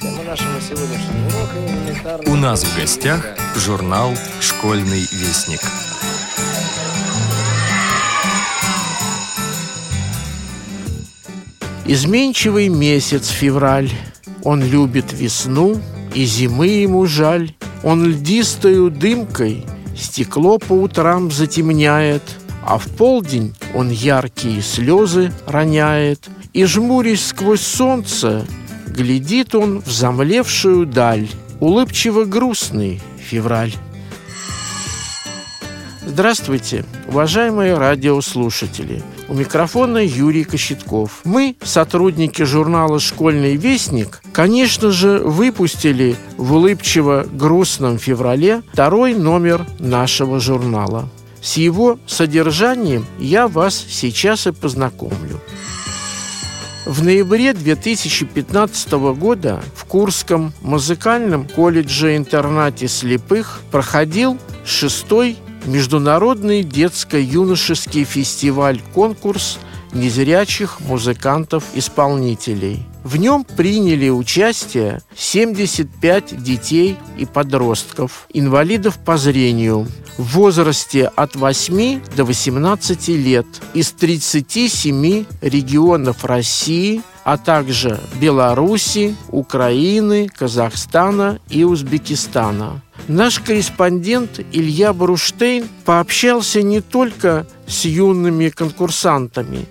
У нас в гостях журнал «Школьный вестник». Изменчивый месяц февраль, Он любит весну, и зимы ему жаль. Он льдистою дымкой стекло по утрам затемняет, А в полдень он яркие слезы роняет, И, жмурясь сквозь солнце, глядит он в замлевшую даль. Улыбчиво грустный февраль. Здравствуйте, уважаемые радиослушатели! У микрофона Юрий Кощетков. Мы, сотрудники журнала «Школьный вестник», конечно же, выпустили в улыбчиво-грустном феврале второй номер нашего журнала. С его содержанием я вас сейчас и познакомлю. В ноябре 2015 года в Курском музыкальном колледже-интернате слепых проходил шестой Международный детско-юношеский фестиваль-конкурс незрячих музыкантов-исполнителей. В нем приняли участие 75 детей и подростков, инвалидов по зрению, в возрасте от 8 до 18 лет из 37 регионов России, а также Беларуси, Украины, Казахстана и Узбекистана. Наш корреспондент Илья Бруштейн пообщался не только с юными конкурсантами,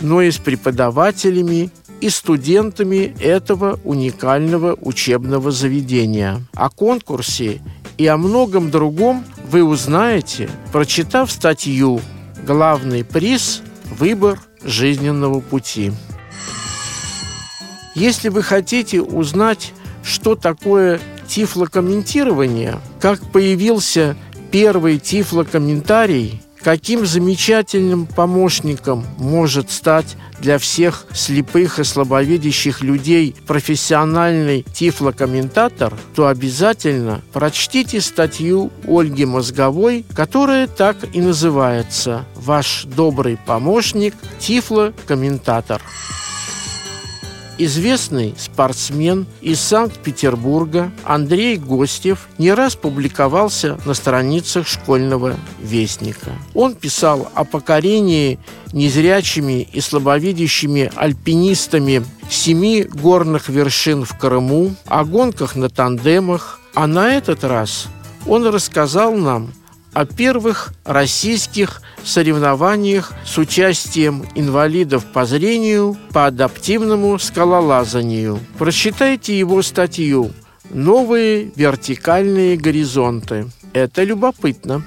но и с преподавателями и студентами этого уникального учебного заведения. О конкурсе и о многом другом вы узнаете, прочитав статью «Главный приз – выбор жизненного пути». Если вы хотите узнать, что такое тифлокомментирование, как появился первый тифлокомментарий, каким замечательным помощником может стать для всех слепых и слабовидящих людей профессиональный тифлокомментатор, то обязательно прочтите статью Ольги Мозговой, которая так и называется «Ваш добрый помощник – тифлокомментатор». Известный спортсмен из Санкт-Петербурга Андрей Гостев не раз публиковался на страницах школьного вестника. Он писал о покорении незрячими и слабовидящими альпинистами семи горных вершин в Крыму, о гонках на тандемах, а на этот раз он рассказал нам о первых российских соревнованиях с участием инвалидов по зрению по адаптивному скалолазанию. Прочитайте его статью «Новые вертикальные горизонты». Это любопытно.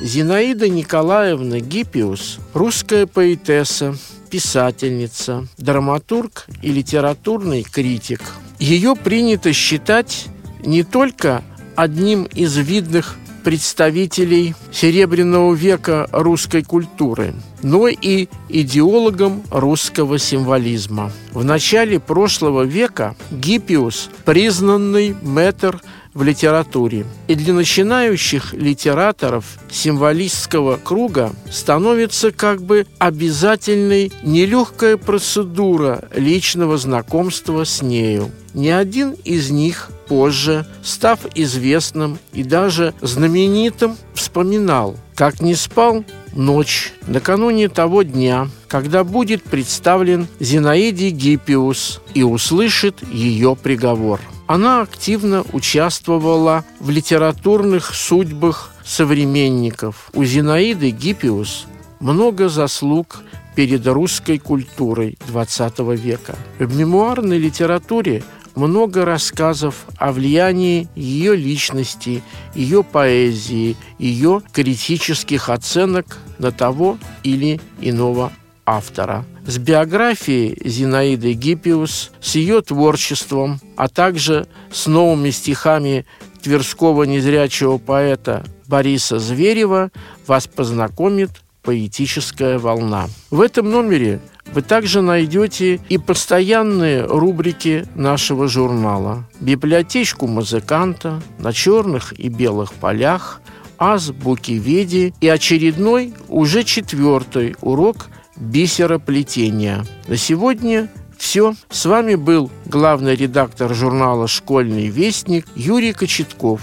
Зинаида Николаевна Гиппиус – русская поэтесса, писательница, драматург и литературный критик. Ее принято считать не только одним из видных представителей Серебряного века русской культуры, но и идеологом русского символизма. В начале прошлого века Гиппиус, признанный мэтр в литературе. И для начинающих литераторов символистского круга становится как бы обязательной нелегкая процедура личного знакомства с нею. Ни один из них позже, став известным и даже знаменитым, вспоминал, как не спал ночь накануне того дня, когда будет представлен Зинаиде Гиппиус и услышит ее приговор. Она активно участвовала в литературных судьбах современников. У Зинаиды Гиппиус много заслуг перед русской культурой XX века. В мемуарной литературе много рассказов о влиянии ее личности, ее поэзии, ее критических оценок на того или иного автора. С биографией Зинаиды Гиппиус, с ее творчеством, а также с новыми стихами тверского незрячего поэта Бориса Зверева вас познакомит поэтическая волна. В этом номере вы также найдете и постоянные рубрики нашего журнала. Библиотечку музыканта на черных и белых полях, азбуки веди и очередной, уже четвертый урок бисероплетения. На сегодня Все. С вами был главный редактор журнала «Школьный вестник» Юрий Кочетков.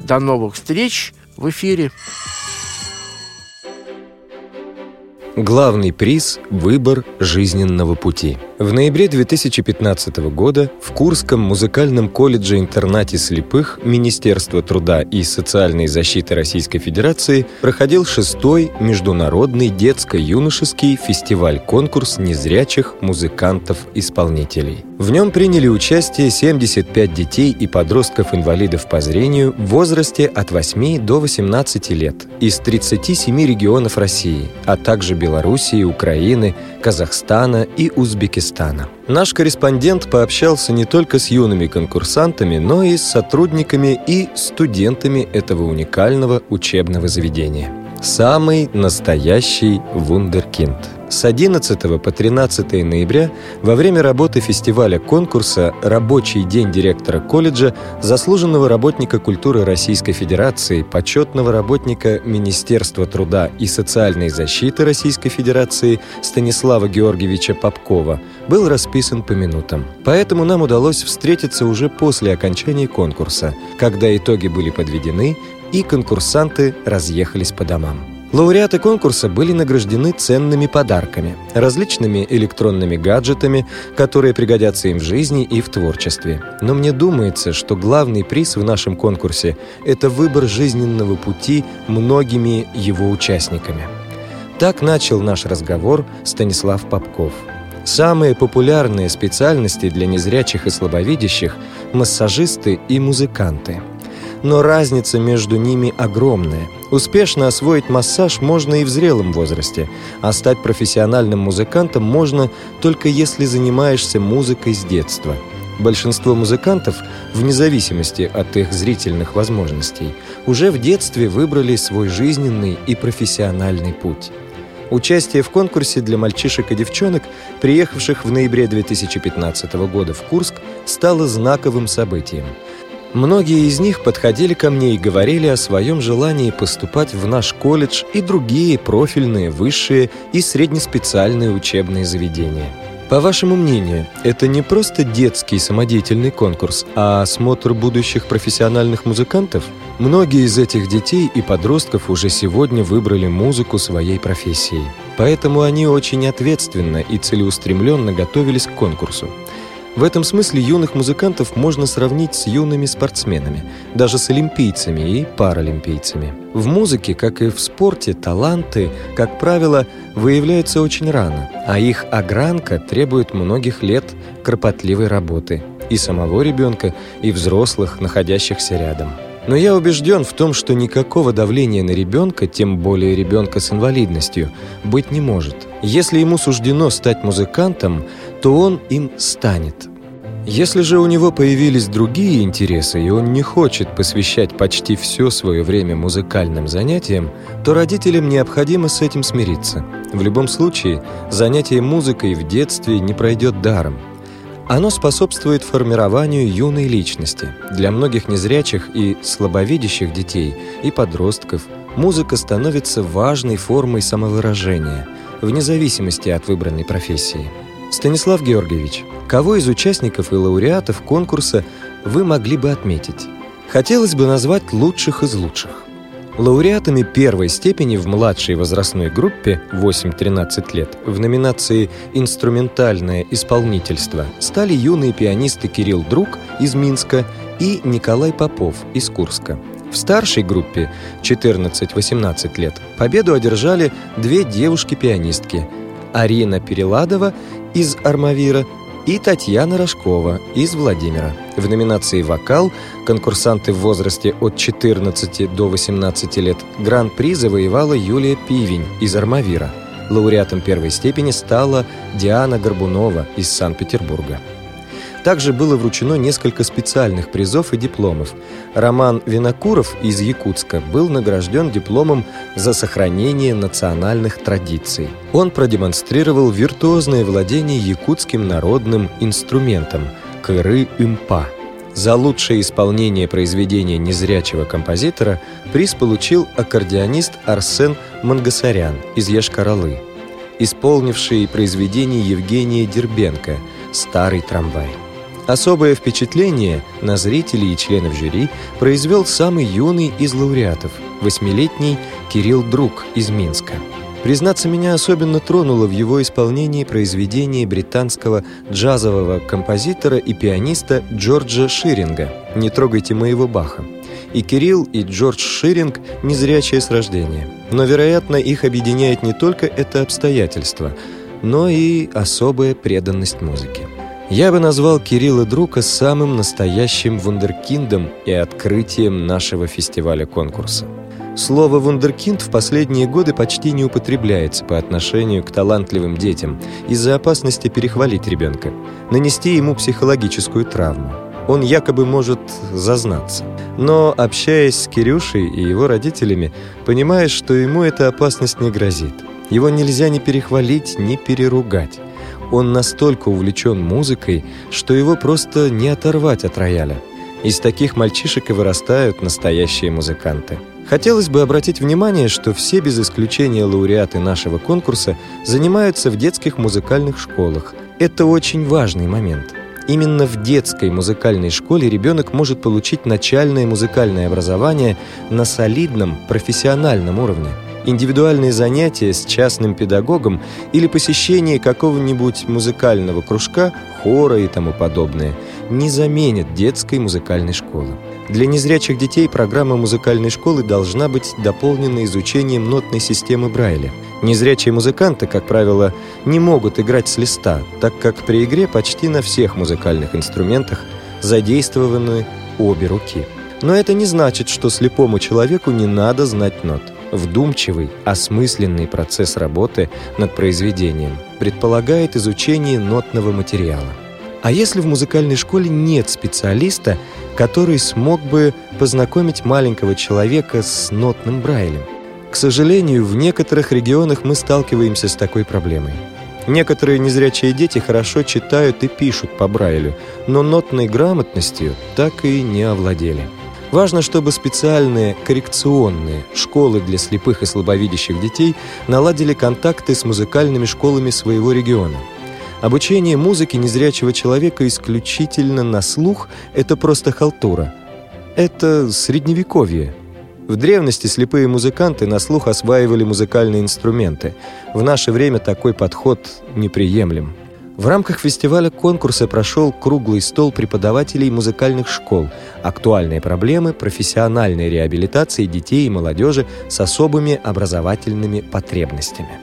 До новых встреч в эфире. Главный приз – выбор жизненного пути. В ноябре 2015 года в Курском музыкальном колледже-интернате слепых Министерства труда и социальной защиты Российской Федерации проходил шестой международный детско-юношеский фестиваль-конкурс незрячих музыкантов-исполнителей. В нем приняли участие 75 детей и подростков-инвалидов по зрению в возрасте от 8 до 18 лет из 37 регионов России, а также Белоруссии, Украины, Казахстана и Узбекистана. Наш корреспондент пообщался не только с юными конкурсантами, но и с сотрудниками и студентами этого уникального учебного заведения. Самый настоящий вундеркинд – с 11 по 13 ноября во время работы фестиваля конкурса «Рабочий день директора колледжа» заслуженного работника культуры Российской Федерации, почетного работника Министерства труда и социальной защиты Российской Федерации Станислава Георгиевича Попкова был расписан по минутам. Поэтому нам удалось встретиться уже после окончания конкурса, когда итоги были подведены и конкурсанты разъехались по домам. Лауреаты конкурса были награждены ценными подарками, различными электронными гаджетами, которые пригодятся им в жизни и в творчестве. Но мне думается, что главный приз в нашем конкурсе – это выбор жизненного пути многими его участниками. Так начал наш разговор Станислав Попков. Самые популярные специальности для незрячих и слабовидящих – массажисты и музыканты – но разница между ними огромная. Успешно освоить массаж можно и в зрелом возрасте, а стать профессиональным музыкантом можно только если занимаешься музыкой с детства. Большинство музыкантов, вне зависимости от их зрительных возможностей, уже в детстве выбрали свой жизненный и профессиональный путь. Участие в конкурсе для мальчишек и девчонок, приехавших в ноябре 2015 года в Курск, стало знаковым событием – Многие из них подходили ко мне и говорили о своем желании поступать в наш колледж и другие профильные, высшие и среднеспециальные учебные заведения. По вашему мнению, это не просто детский самодеятельный конкурс, а осмотр будущих профессиональных музыкантов? Многие из этих детей и подростков уже сегодня выбрали музыку своей профессией. Поэтому они очень ответственно и целеустремленно готовились к конкурсу. В этом смысле юных музыкантов можно сравнить с юными спортсменами, даже с олимпийцами и паралимпийцами. В музыке, как и в спорте, таланты, как правило, выявляются очень рано, а их огранка требует многих лет кропотливой работы и самого ребенка, и взрослых, находящихся рядом. Но я убежден в том, что никакого давления на ребенка, тем более ребенка с инвалидностью, быть не может. Если ему суждено стать музыкантом, то он им станет. Если же у него появились другие интересы, и он не хочет посвящать почти все свое время музыкальным занятиям, то родителям необходимо с этим смириться. В любом случае, занятие музыкой в детстве не пройдет даром. Оно способствует формированию юной личности. Для многих незрячих и слабовидящих детей и подростков музыка становится важной формой самовыражения, вне зависимости от выбранной профессии. Станислав Георгиевич, кого из участников и лауреатов конкурса вы могли бы отметить? Хотелось бы назвать лучших из лучших. Лауреатами первой степени в младшей возрастной группе 8-13 лет в номинации «Инструментальное исполнительство» стали юные пианисты Кирилл Друг из Минска и Николай Попов из Курска. В старшей группе 14-18 лет победу одержали две девушки-пианистки – Арина Переладова из «Армавира» и Татьяна Рожкова из Владимира. В номинации «Вокал» конкурсанты в возрасте от 14 до 18 лет гран-при завоевала Юлия Пивень из «Армавира». Лауреатом первой степени стала Диана Горбунова из Санкт-Петербурга. Также было вручено несколько специальных призов и дипломов. Роман Винокуров из Якутска был награжден дипломом за сохранение национальных традиций. Он продемонстрировал виртуозное владение якутским народным инструментом – кыры-импа. За лучшее исполнение произведения незрячего композитора приз получил аккордеонист Арсен Мангасарян из Ешкаралы, исполнивший произведение Евгения Дербенко – «Старый трамвай». Особое впечатление на зрителей и членов жюри произвел самый юный из лауреатов, восьмилетний Кирилл Друг из Минска. Признаться, меня особенно тронуло в его исполнении произведение британского джазового композитора и пианиста Джорджа Ширинга «Не трогайте моего Баха». И Кирилл, и Джордж Ширинг – незрячие с рождения. Но, вероятно, их объединяет не только это обстоятельство, но и особая преданность музыке. Я бы назвал Кирилла Друка самым настоящим вундеркиндом и открытием нашего фестиваля-конкурса. Слово «вундеркинд» в последние годы почти не употребляется по отношению к талантливым детям из-за опасности перехвалить ребенка, нанести ему психологическую травму. Он якобы может зазнаться. Но, общаясь с Кирюшей и его родителями, понимаешь, что ему эта опасность не грозит. Его нельзя ни перехвалить, ни переругать. Он настолько увлечен музыкой, что его просто не оторвать от рояля. Из таких мальчишек и вырастают настоящие музыканты. Хотелось бы обратить внимание, что все без исключения лауреаты нашего конкурса занимаются в детских музыкальных школах. Это очень важный момент. Именно в детской музыкальной школе ребенок может получить начальное музыкальное образование на солидном профессиональном уровне – индивидуальные занятия с частным педагогом или посещение какого-нибудь музыкального кружка, хора и тому подобное не заменят детской музыкальной школы. Для незрячих детей программа музыкальной школы должна быть дополнена изучением нотной системы Брайля. Незрячие музыканты, как правило, не могут играть с листа, так как при игре почти на всех музыкальных инструментах задействованы обе руки. Но это не значит, что слепому человеку не надо знать нот. Вдумчивый, осмысленный процесс работы над произведением предполагает изучение нотного материала. А если в музыкальной школе нет специалиста, который смог бы познакомить маленького человека с нотным брайлем? К сожалению, в некоторых регионах мы сталкиваемся с такой проблемой. Некоторые незрячие дети хорошо читают и пишут по Брайлю, но нотной грамотностью так и не овладели. Важно, чтобы специальные коррекционные школы для слепых и слабовидящих детей наладили контакты с музыкальными школами своего региона. Обучение музыке незрячего человека исключительно на слух – это просто халтура. Это средневековье. В древности слепые музыканты на слух осваивали музыкальные инструменты. В наше время такой подход неприемлем. В рамках фестиваля конкурса прошел круглый стол преподавателей музыкальных школ «Актуальные проблемы профессиональной реабилитации детей и молодежи с особыми образовательными потребностями».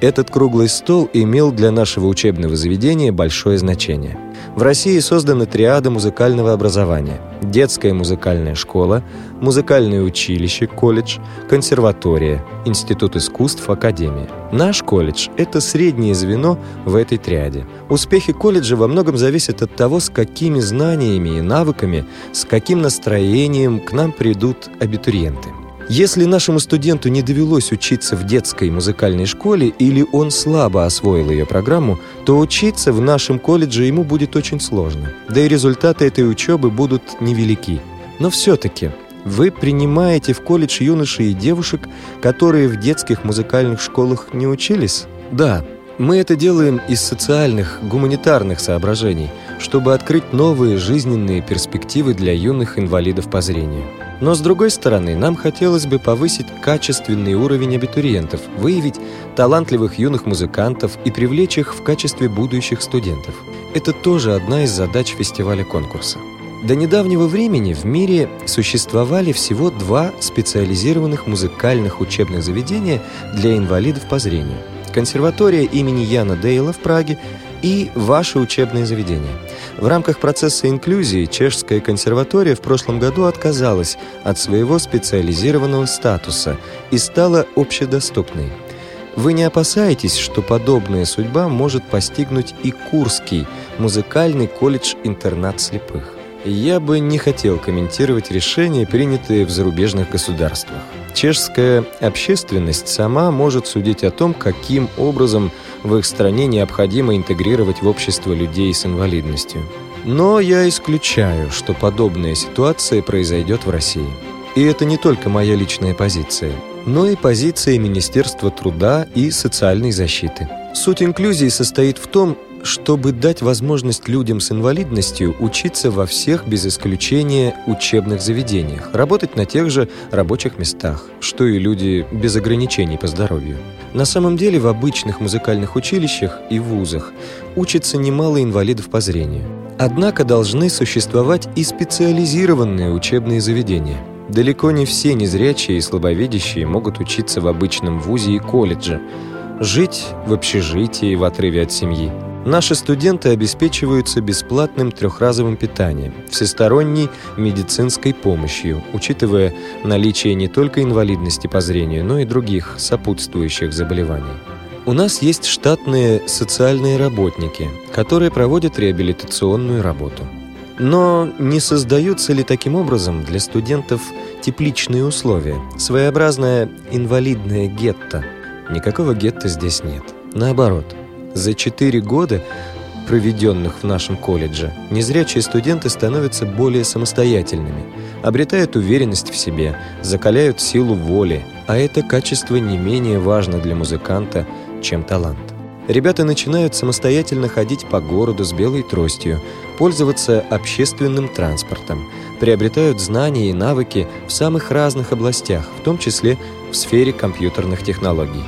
Этот круглый стол имел для нашего учебного заведения большое значение. В России созданы триады музыкального образования – детская музыкальная школа, музыкальное училище, колледж, консерватория, институт искусств, академия. Наш колледж – это среднее звено в этой триаде. Успехи колледжа во многом зависят от того, с какими знаниями и навыками, с каким настроением к нам придут абитуриенты. Если нашему студенту не довелось учиться в детской музыкальной школе или он слабо освоил ее программу, то учиться в нашем колледже ему будет очень сложно. Да и результаты этой учебы будут невелики. Но все-таки вы принимаете в колледж юношей и девушек, которые в детских музыкальных школах не учились? Да, мы это делаем из социальных, гуманитарных соображений, чтобы открыть новые жизненные перспективы для юных инвалидов по зрению. Но с другой стороны, нам хотелось бы повысить качественный уровень абитуриентов, выявить талантливых юных музыкантов и привлечь их в качестве будущих студентов. Это тоже одна из задач фестиваля-конкурса. До недавнего времени в мире существовали всего два специализированных музыкальных учебных заведения для инвалидов по зрению. Консерватория имени Яна Дейла в Праге и ваше учебное заведение. В рамках процесса инклюзии Чешская консерватория в прошлом году отказалась от своего специализированного статуса и стала общедоступной. Вы не опасаетесь, что подобная судьба может постигнуть и Курский музыкальный колледж-интернат слепых? Я бы не хотел комментировать решения, принятые в зарубежных государствах. Чешская общественность сама может судить о том, каким образом в их стране необходимо интегрировать в общество людей с инвалидностью. Но я исключаю, что подобная ситуация произойдет в России. И это не только моя личная позиция, но и позиция Министерства труда и социальной защиты. Суть инклюзии состоит в том, чтобы дать возможность людям с инвалидностью учиться во всех без исключения учебных заведениях, работать на тех же рабочих местах, что и люди без ограничений по здоровью. На самом деле в обычных музыкальных училищах и вузах учатся немало инвалидов по зрению. Однако должны существовать и специализированные учебные заведения. Далеко не все незрячие и слабовидящие могут учиться в обычном вузе и колледже, жить в общежитии в отрыве от семьи. Наши студенты обеспечиваются бесплатным трехразовым питанием, всесторонней медицинской помощью, учитывая наличие не только инвалидности по зрению, но и других сопутствующих заболеваний. У нас есть штатные социальные работники, которые проводят реабилитационную работу. Но не создаются ли таким образом для студентов тепличные условия, своеобразное инвалидное гетто? Никакого гетто здесь нет. Наоборот, за четыре года, проведенных в нашем колледже, незрячие студенты становятся более самостоятельными, обретают уверенность в себе, закаляют силу воли, а это качество не менее важно для музыканта, чем талант. Ребята начинают самостоятельно ходить по городу с белой тростью, пользоваться общественным транспортом, приобретают знания и навыки в самых разных областях, в том числе в сфере компьютерных технологий.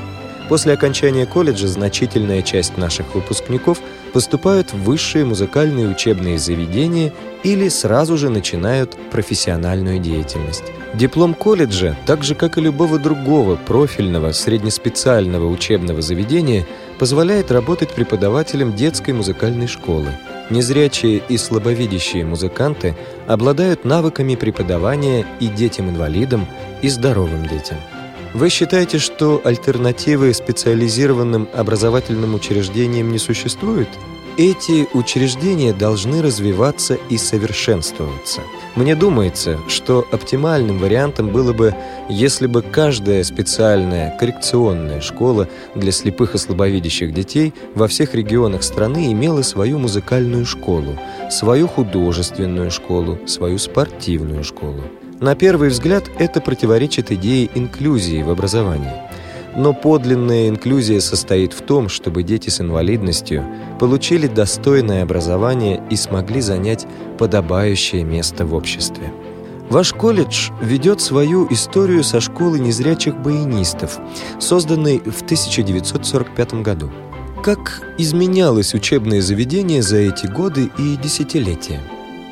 После окончания колледжа значительная часть наших выпускников поступают в высшие музыкальные учебные заведения или сразу же начинают профессиональную деятельность. Диплом колледжа, так же как и любого другого профильного среднеспециального учебного заведения, позволяет работать преподавателем детской музыкальной школы. Незрячие и слабовидящие музыканты обладают навыками преподавания и детям-инвалидам, и здоровым детям. Вы считаете, что альтернативы специализированным образовательным учреждениям не существует? Эти учреждения должны развиваться и совершенствоваться. Мне думается, что оптимальным вариантом было бы, если бы каждая специальная коррекционная школа для слепых и слабовидящих детей во всех регионах страны имела свою музыкальную школу, свою художественную школу, свою спортивную школу. На первый взгляд это противоречит идее инклюзии в образовании. Но подлинная инклюзия состоит в том, чтобы дети с инвалидностью получили достойное образование и смогли занять подобающее место в обществе. Ваш колледж ведет свою историю со школы незрячих баянистов, созданной в 1945 году. Как изменялось учебное заведение за эти годы и десятилетия?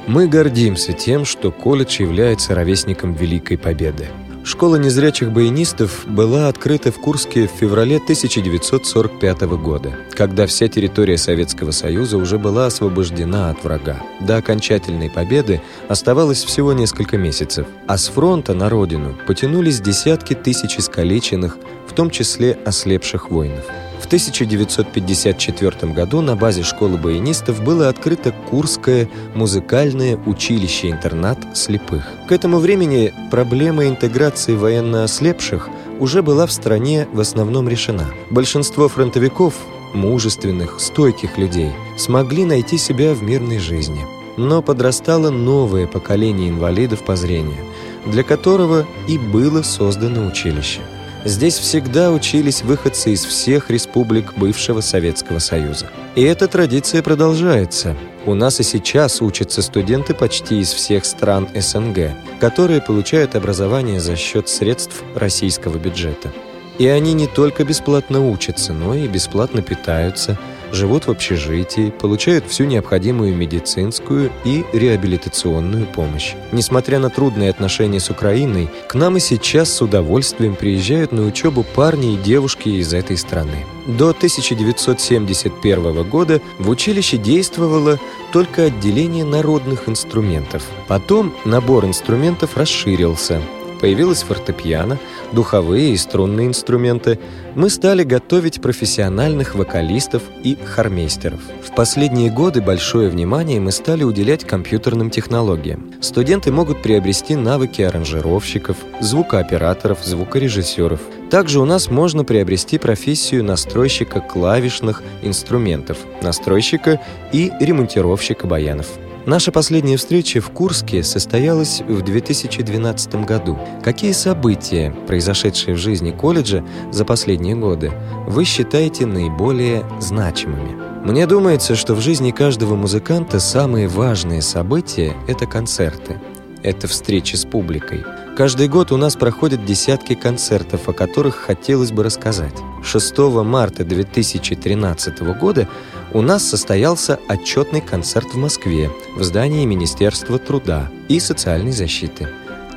Мы гордимся тем, что колледж является ровесником Великой Победы. Школа незрячих баянистов была открыта в Курске в феврале 1945 года, когда вся территория Советского Союза уже была освобождена от врага. До окончательной победы оставалось всего несколько месяцев, а с фронта на родину потянулись десятки тысяч искалеченных, в том числе ослепших воинов. В 1954 году на базе школы баянистов было открыто Курское музыкальное училище-интернат слепых. К этому времени проблема интеграции военно ослепших уже была в стране в основном решена. Большинство фронтовиков, мужественных, стойких людей, смогли найти себя в мирной жизни. Но подрастало новое поколение инвалидов по зрению, для которого и было создано училище. Здесь всегда учились выходцы из всех республик бывшего Советского Союза. И эта традиция продолжается. У нас и сейчас учатся студенты почти из всех стран СНГ, которые получают образование за счет средств российского бюджета. И они не только бесплатно учатся, но и бесплатно питаются – живут в общежитии, получают всю необходимую медицинскую и реабилитационную помощь. Несмотря на трудные отношения с Украиной, к нам и сейчас с удовольствием приезжают на учебу парни и девушки из этой страны. До 1971 года в училище действовало только отделение народных инструментов. Потом набор инструментов расширился – появилась фортепиано, духовые и струнные инструменты, мы стали готовить профессиональных вокалистов и хормейстеров. В последние годы большое внимание мы стали уделять компьютерным технологиям. Студенты могут приобрести навыки аранжировщиков, звукооператоров, звукорежиссеров. Также у нас можно приобрести профессию настройщика клавишных инструментов, настройщика и ремонтировщика баянов. Наша последняя встреча в Курске состоялась в 2012 году. Какие события, произошедшие в жизни колледжа за последние годы, вы считаете наиболее значимыми? Мне думается, что в жизни каждого музыканта самые важные события — это концерты. Это встречи с публикой. Каждый год у нас проходят десятки концертов, о которых хотелось бы рассказать. 6 марта 2013 года у нас состоялся отчетный концерт в Москве в здании Министерства труда и социальной защиты.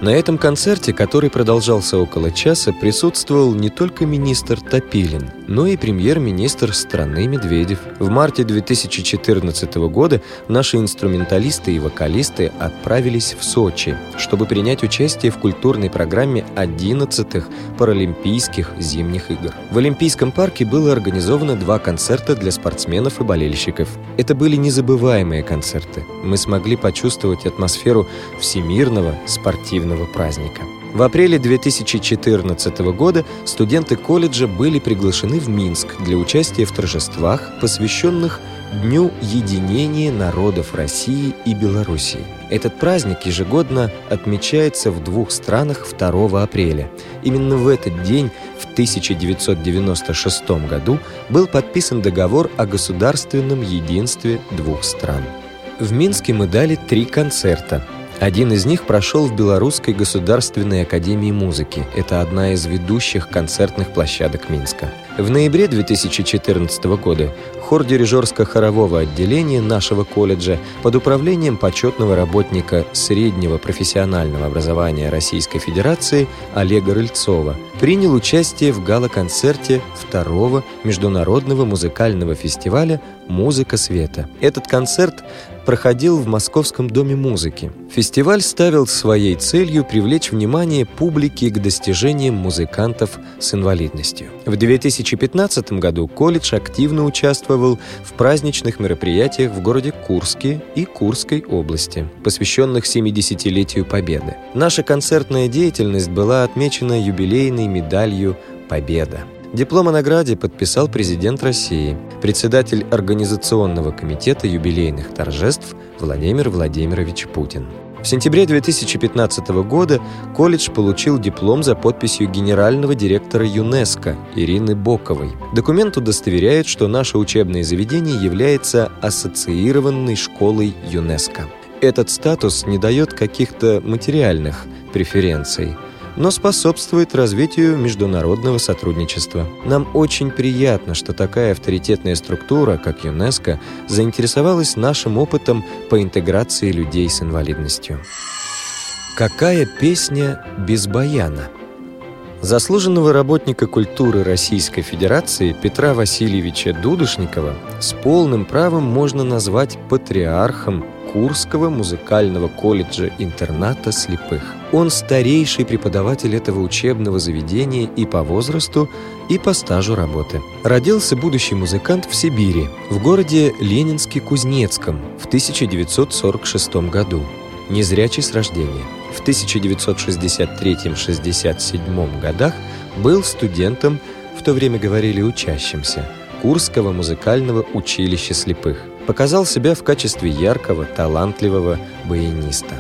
На этом концерте, который продолжался около часа, присутствовал не только министр Топилин, но и премьер-министр страны Медведев. В марте 2014 года наши инструменталисты и вокалисты отправились в Сочи, чтобы принять участие в культурной программе 11-х Паралимпийских зимних игр. В Олимпийском парке было организовано два концерта для спортсменов и болельщиков. Это были незабываемые концерты. Мы смогли почувствовать атмосферу всемирного спортивного спортивного праздника. В апреле 2014 года студенты колледжа были приглашены в Минск для участия в торжествах, посвященных Дню единения народов России и Белоруссии. Этот праздник ежегодно отмечается в двух странах 2 апреля. Именно в этот день, в 1996 году, был подписан договор о государственном единстве двух стран. В Минске мы дали три концерта – один из них прошел в Белорусской государственной академии музыки. Это одна из ведущих концертных площадок Минска. В ноябре 2014 года хор дирижерско-хорового отделения нашего колледжа под управлением почетного работника среднего профессионального образования Российской Федерации Олега Рыльцова принял участие в гала-концерте второго международного музыкального фестиваля «Музыка света». Этот концерт проходил в Московском доме музыки. Фестиваль ставил своей целью привлечь внимание публики к достижениям музыкантов с инвалидностью. В 2015 году колледж активно участвовал в праздничных мероприятиях в городе Курске и Курской области, посвященных 70-летию Победы. Наша концертная деятельность была отмечена юбилейной медалью «Победа». Диплом о награде подписал президент России, председатель Организационного комитета юбилейных торжеств Владимир Владимирович Путин. В сентябре 2015 года колледж получил диплом за подписью генерального директора ЮНЕСКО Ирины Боковой. Документ удостоверяет, что наше учебное заведение является ассоциированной школой ЮНЕСКО. Этот статус не дает каких-то материальных преференций – но способствует развитию международного сотрудничества. Нам очень приятно, что такая авторитетная структура, как ЮНЕСКО, заинтересовалась нашим опытом по интеграции людей с инвалидностью. Какая песня без баяна? Заслуженного работника культуры Российской Федерации Петра Васильевича Дудушникова с полным правом можно назвать патриархом Курского музыкального колледжа-интерната слепых. Он старейший преподаватель этого учебного заведения и по возрасту, и по стажу работы. Родился будущий музыкант в Сибири, в городе Ленинске-Кузнецком в 1946 году. Незрячий с рождения. В 1963-67 годах был студентом, в то время говорили учащимся, Курского музыкального училища слепых – показал себя в качестве яркого, талантливого баяниста.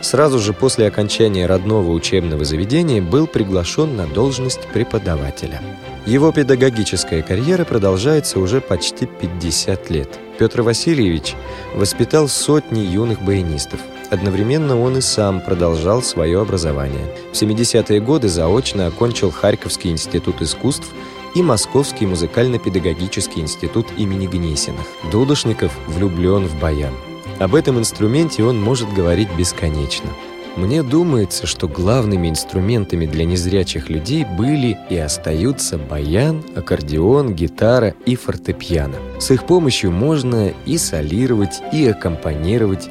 Сразу же после окончания родного учебного заведения был приглашен на должность преподавателя. Его педагогическая карьера продолжается уже почти 50 лет. Петр Васильевич воспитал сотни юных баянистов. Одновременно он и сам продолжал свое образование. В 70-е годы заочно окончил Харьковский институт искусств и Московский музыкально-педагогический институт имени Гнесиных. Дудошников влюблен в баян. Об этом инструменте он может говорить бесконечно. Мне думается, что главными инструментами для незрячих людей были и остаются баян, аккордеон, гитара и фортепиано. С их помощью можно и солировать, и аккомпанировать.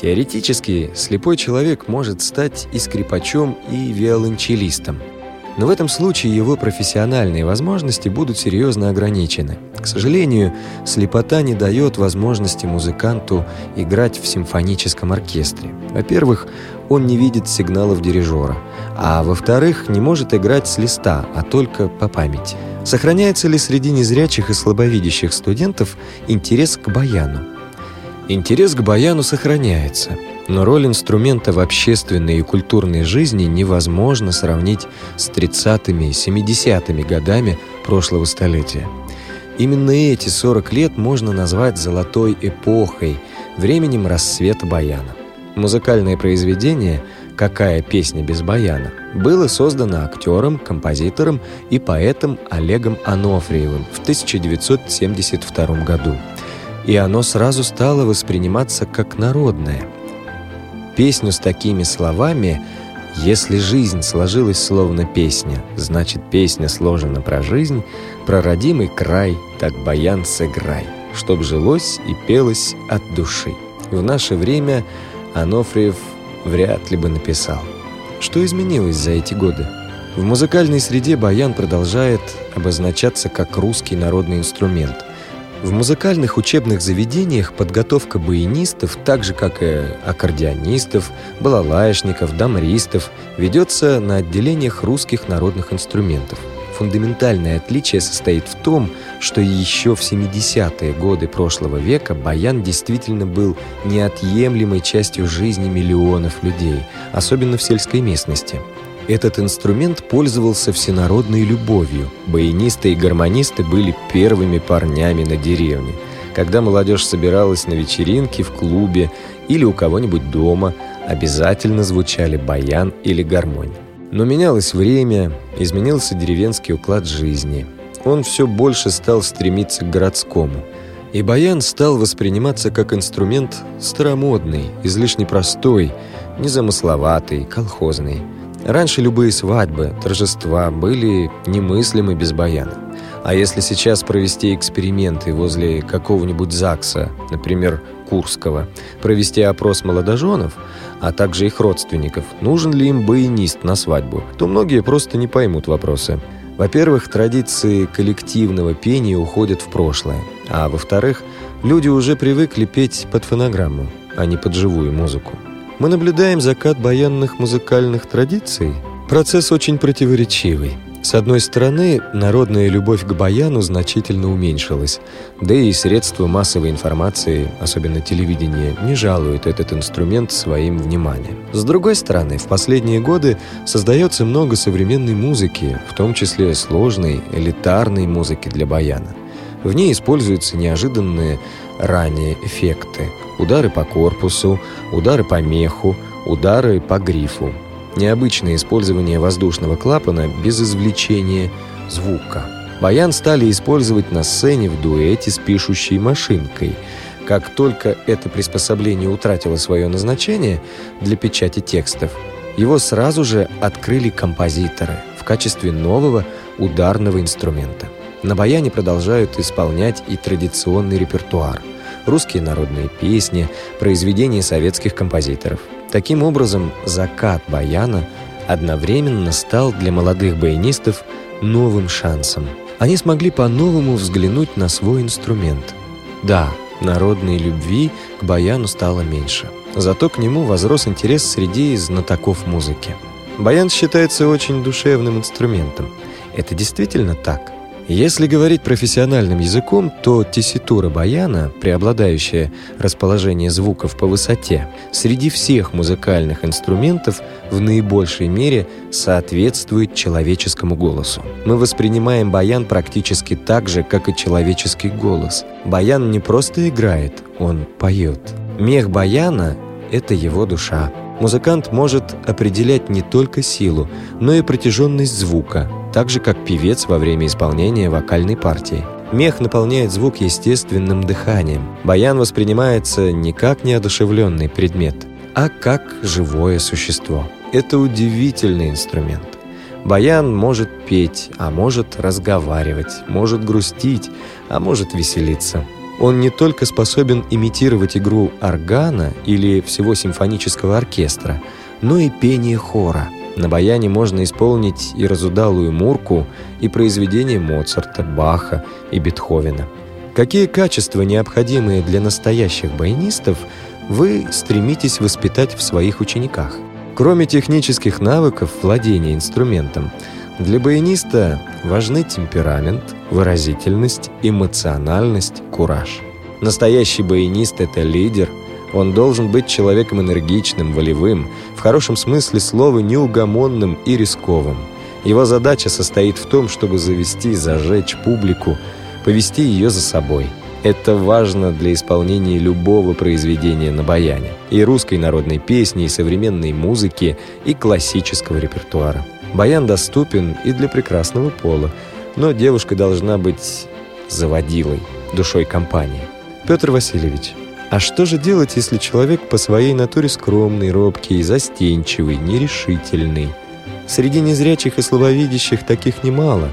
Теоретически, слепой человек может стать и скрипачом, и виолончелистом – но в этом случае его профессиональные возможности будут серьезно ограничены. К сожалению, слепота не дает возможности музыканту играть в симфоническом оркестре. Во-первых, он не видит сигналов дирижера, а во-вторых, не может играть с листа, а только по памяти. Сохраняется ли среди незрячих и слабовидящих студентов интерес к баяну? Интерес к баяну сохраняется – но роль инструмента в общественной и культурной жизни невозможно сравнить с 30-ми и 70-ми годами прошлого столетия. Именно эти 40 лет можно назвать золотой эпохой, временем рассвета баяна. Музыкальное произведение «Какая песня без баяна» было создано актером, композитором и поэтом Олегом Анофриевым в 1972 году. И оно сразу стало восприниматься как народное. Песню с такими словами «Если жизнь сложилась словно песня, значит, песня сложена про жизнь, про родимый край, так баян сыграй, чтоб жилось и пелось от души». В наше время Анофриев вряд ли бы написал. Что изменилось за эти годы? В музыкальной среде баян продолжает обозначаться как русский народный инструмент. В музыкальных учебных заведениях подготовка баянистов, так же как и аккордеонистов, балалаишников, дамристов, ведется на отделениях русских народных инструментов – Фундаментальное отличие состоит в том, что еще в 70-е годы прошлого века баян действительно был неотъемлемой частью жизни миллионов людей, особенно в сельской местности. Этот инструмент пользовался всенародной любовью. Баянисты и гармонисты были первыми парнями на деревне. Когда молодежь собиралась на вечеринке, в клубе или у кого-нибудь дома, обязательно звучали баян или гармонь. Но менялось время, изменился деревенский уклад жизни. Он все больше стал стремиться к городскому. И баян стал восприниматься как инструмент старомодный, излишне простой, незамысловатый, колхозный. Раньше любые свадьбы, торжества были немыслимы без баяна. А если сейчас провести эксперименты возле какого-нибудь ЗАГСа, например, Курского, провести опрос молодоженов, а также их родственников, нужен ли им баянист на свадьбу, то многие просто не поймут вопросы. Во-первых, традиции коллективного пения уходят в прошлое, а во-вторых, люди уже привыкли петь под фонограмму, а не под живую музыку. Мы наблюдаем закат баянных музыкальных традиций. Процесс очень противоречивый – с одной стороны, народная любовь к баяну значительно уменьшилась, да и средства массовой информации, особенно телевидение, не жалуют этот инструмент своим вниманием. С другой стороны, в последние годы создается много современной музыки, в том числе сложной, элитарной музыки для баяна. В ней используются неожиданные ранее эффекты. Удары по корпусу, удары по меху, удары по грифу необычное использование воздушного клапана без извлечения звука. Баян стали использовать на сцене в дуэте с пишущей машинкой. Как только это приспособление утратило свое назначение для печати текстов, его сразу же открыли композиторы в качестве нового ударного инструмента. На баяне продолжают исполнять и традиционный репертуар – русские народные песни, произведения советских композиторов – Таким образом, закат баяна одновременно стал для молодых баянистов новым шансом. Они смогли по-новому взглянуть на свой инструмент. Да, народной любви к баяну стало меньше. Зато к нему возрос интерес среди знатоков музыки. Баян считается очень душевным инструментом. Это действительно так – если говорить профессиональным языком, то тесситура баяна, преобладающее расположение звуков по высоте, среди всех музыкальных инструментов в наибольшей мере соответствует человеческому голосу. Мы воспринимаем баян практически так же, как и человеческий голос. Баян не просто играет, он поет. Мех баяна — это его душа. Музыкант может определять не только силу, но и протяженность звука, так же как певец во время исполнения вокальной партии. Мех наполняет звук естественным дыханием. Баян воспринимается не как неодушевленный предмет, а как живое существо. Это удивительный инструмент. Баян может петь, а может разговаривать, может грустить, а может веселиться. Он не только способен имитировать игру органа или всего симфонического оркестра, но и пение хора – на баяне можно исполнить и разудалую мурку, и произведения Моцарта, Баха и Бетховена. Какие качества, необходимые для настоящих баянистов, вы стремитесь воспитать в своих учениках? Кроме технических навыков владения инструментом, для баяниста важны темперамент, выразительность, эмоциональность, кураж. Настоящий баянист – это лидер – он должен быть человеком энергичным, волевым, в хорошем смысле слова неугомонным и рисковым. Его задача состоит в том, чтобы завести зажечь публику, повести ее за собой. Это важно для исполнения любого произведения на баяне. И русской народной песни, и современной музыки, и классического репертуара. Баян доступен и для прекрасного пола, но девушка должна быть заводилой, душой компании. Петр Васильевич, а что же делать, если человек по своей натуре скромный, робкий, застенчивый, нерешительный? Среди незрячих и слабовидящих таких немало.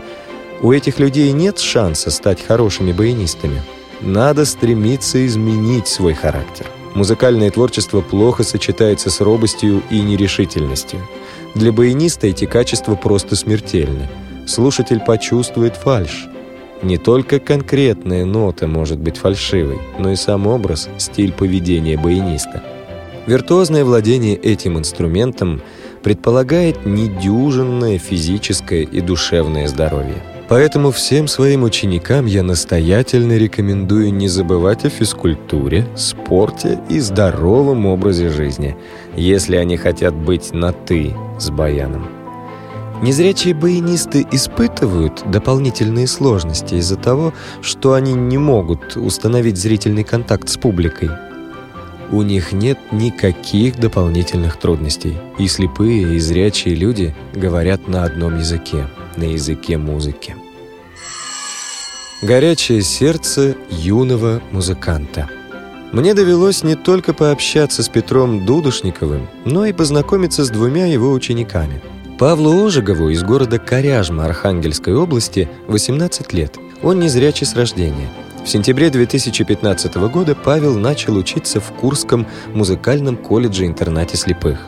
У этих людей нет шанса стать хорошими баянистами. Надо стремиться изменить свой характер. Музыкальное творчество плохо сочетается с робостью и нерешительностью. Для баяниста эти качества просто смертельны. Слушатель почувствует фальшь. Не только конкретная нота может быть фальшивой, но и сам образ, стиль поведения баяниста. Виртуозное владение этим инструментом предполагает недюжинное физическое и душевное здоровье. Поэтому всем своим ученикам я настоятельно рекомендую не забывать о физкультуре, спорте и здоровом образе жизни, если они хотят быть на «ты» с баяном. Незрячие баянисты испытывают дополнительные сложности из-за того, что они не могут установить зрительный контакт с публикой. У них нет никаких дополнительных трудностей, и слепые и зрячие люди говорят на одном языке, на языке музыки. Горячее сердце юного музыканта. Мне довелось не только пообщаться с Петром Дудушниковым, но и познакомиться с двумя его учениками – Павлу Ожегову из города Коряжма Архангельской области 18 лет. Он незрячий с рождения. В сентябре 2015 года Павел начал учиться в Курском музыкальном колледже-интернате слепых.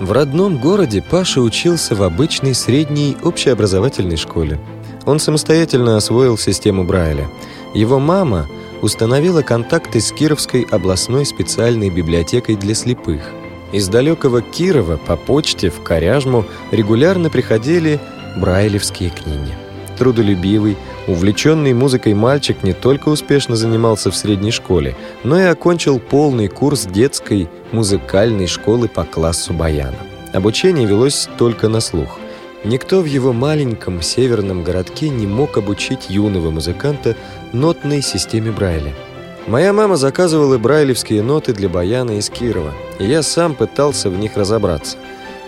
В родном городе Паша учился в обычной средней общеобразовательной школе. Он самостоятельно освоил систему Брайля. Его мама установила контакты с Кировской областной специальной библиотекой для слепых – из далекого Кирова по почте в Коряжму регулярно приходили брайлевские книги. Трудолюбивый, увлеченный музыкой мальчик не только успешно занимался в средней школе, но и окончил полный курс детской музыкальной школы по классу баяна. Обучение велось только на слух. Никто в его маленьком северном городке не мог обучить юного музыканта нотной системе Брайля – Моя мама заказывала брайлевские ноты для баяна из Кирова, и я сам пытался в них разобраться.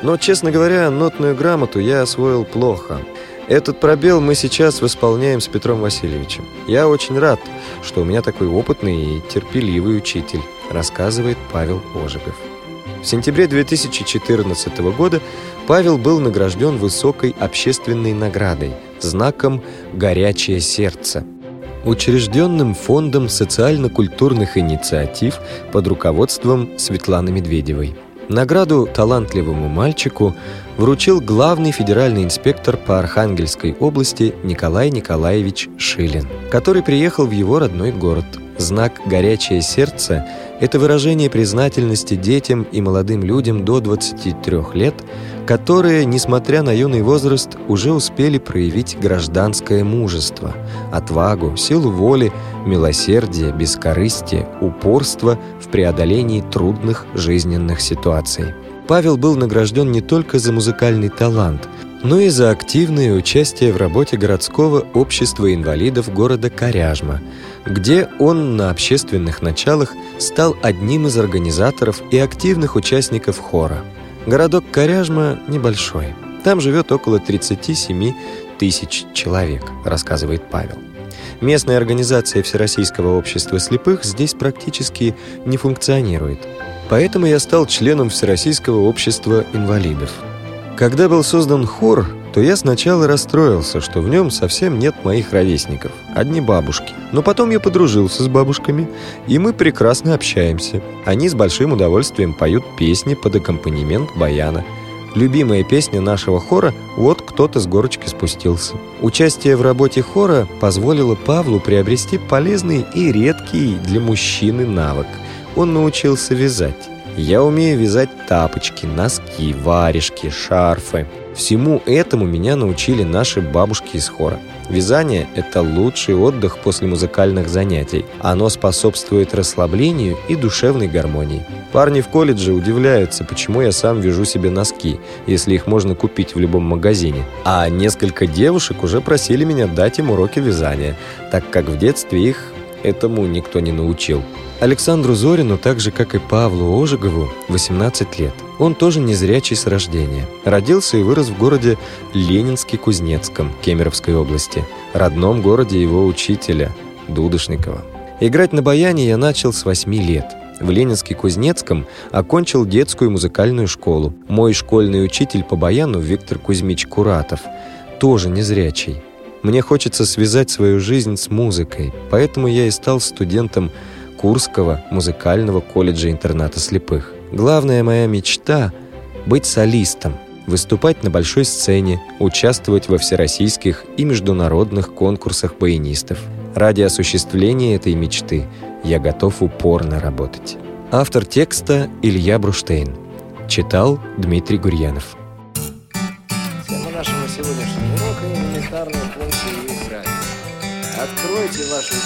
Но, честно говоря, нотную грамоту я освоил плохо. Этот пробел мы сейчас восполняем с Петром Васильевичем. Я очень рад, что у меня такой опытный и терпеливый учитель, рассказывает Павел Ожегов. В сентябре 2014 года Павел был награжден высокой общественной наградой, знаком «Горячее сердце», учрежденным фондом социально-культурных инициатив под руководством Светланы Медведевой. Награду талантливому мальчику вручил главный федеральный инспектор по Архангельской области Николай Николаевич Шилин, который приехал в его родной город. Знак «Горячее сердце» — это выражение признательности детям и молодым людям до 23 лет – которые, несмотря на юный возраст, уже успели проявить гражданское мужество, отвагу, силу воли, милосердие, бескорыстие, упорство в преодолении трудных жизненных ситуаций. Павел был награжден не только за музыкальный талант, но и за активное участие в работе городского общества инвалидов города Коряжма, где он на общественных началах стал одним из организаторов и активных участников хора – Городок Коряжма небольшой. Там живет около 37 тысяч человек, рассказывает Павел. Местная организация Всероссийского общества слепых здесь практически не функционирует. Поэтому я стал членом Всероссийского общества инвалидов. Когда был создан хор, то я сначала расстроился, что в нем совсем нет моих ровесников, одни бабушки. Но потом я подружился с бабушками, и мы прекрасно общаемся. Они с большим удовольствием поют песни под аккомпанемент баяна. Любимая песня нашего хора «Вот кто-то с горочки спустился». Участие в работе хора позволило Павлу приобрести полезный и редкий для мужчины навык. Он научился вязать. Я умею вязать тапочки, носки, варежки, шарфы. Всему этому меня научили наши бабушки из хора. Вязание – это лучший отдых после музыкальных занятий. Оно способствует расслаблению и душевной гармонии. Парни в колледже удивляются, почему я сам вяжу себе носки, если их можно купить в любом магазине. А несколько девушек уже просили меня дать им уроки вязания, так как в детстве их этому никто не научил. Александру Зорину, так же как и Павлу Ожегову, 18 лет. Он тоже незрячий с рождения. Родился и вырос в городе Ленинске-Кузнецком Кемеровской области, родном городе его учителя Дудошникова. Играть на баяне я начал с 8 лет. В Ленинске-Кузнецком окончил детскую музыкальную школу. Мой школьный учитель по баяну Виктор Кузьмич Куратов, тоже незрячий. Мне хочется связать свою жизнь с музыкой, поэтому я и стал студентом Курского музыкального колледжа-интерната слепых. Главная моя мечта — быть солистом, выступать на большой сцене, участвовать во всероссийских и международных конкурсах баянистов. Ради осуществления этой мечты я готов упорно работать. Автор текста Илья Бруштейн. Читал Дмитрий Гурьянов. Нашего сегодняшнего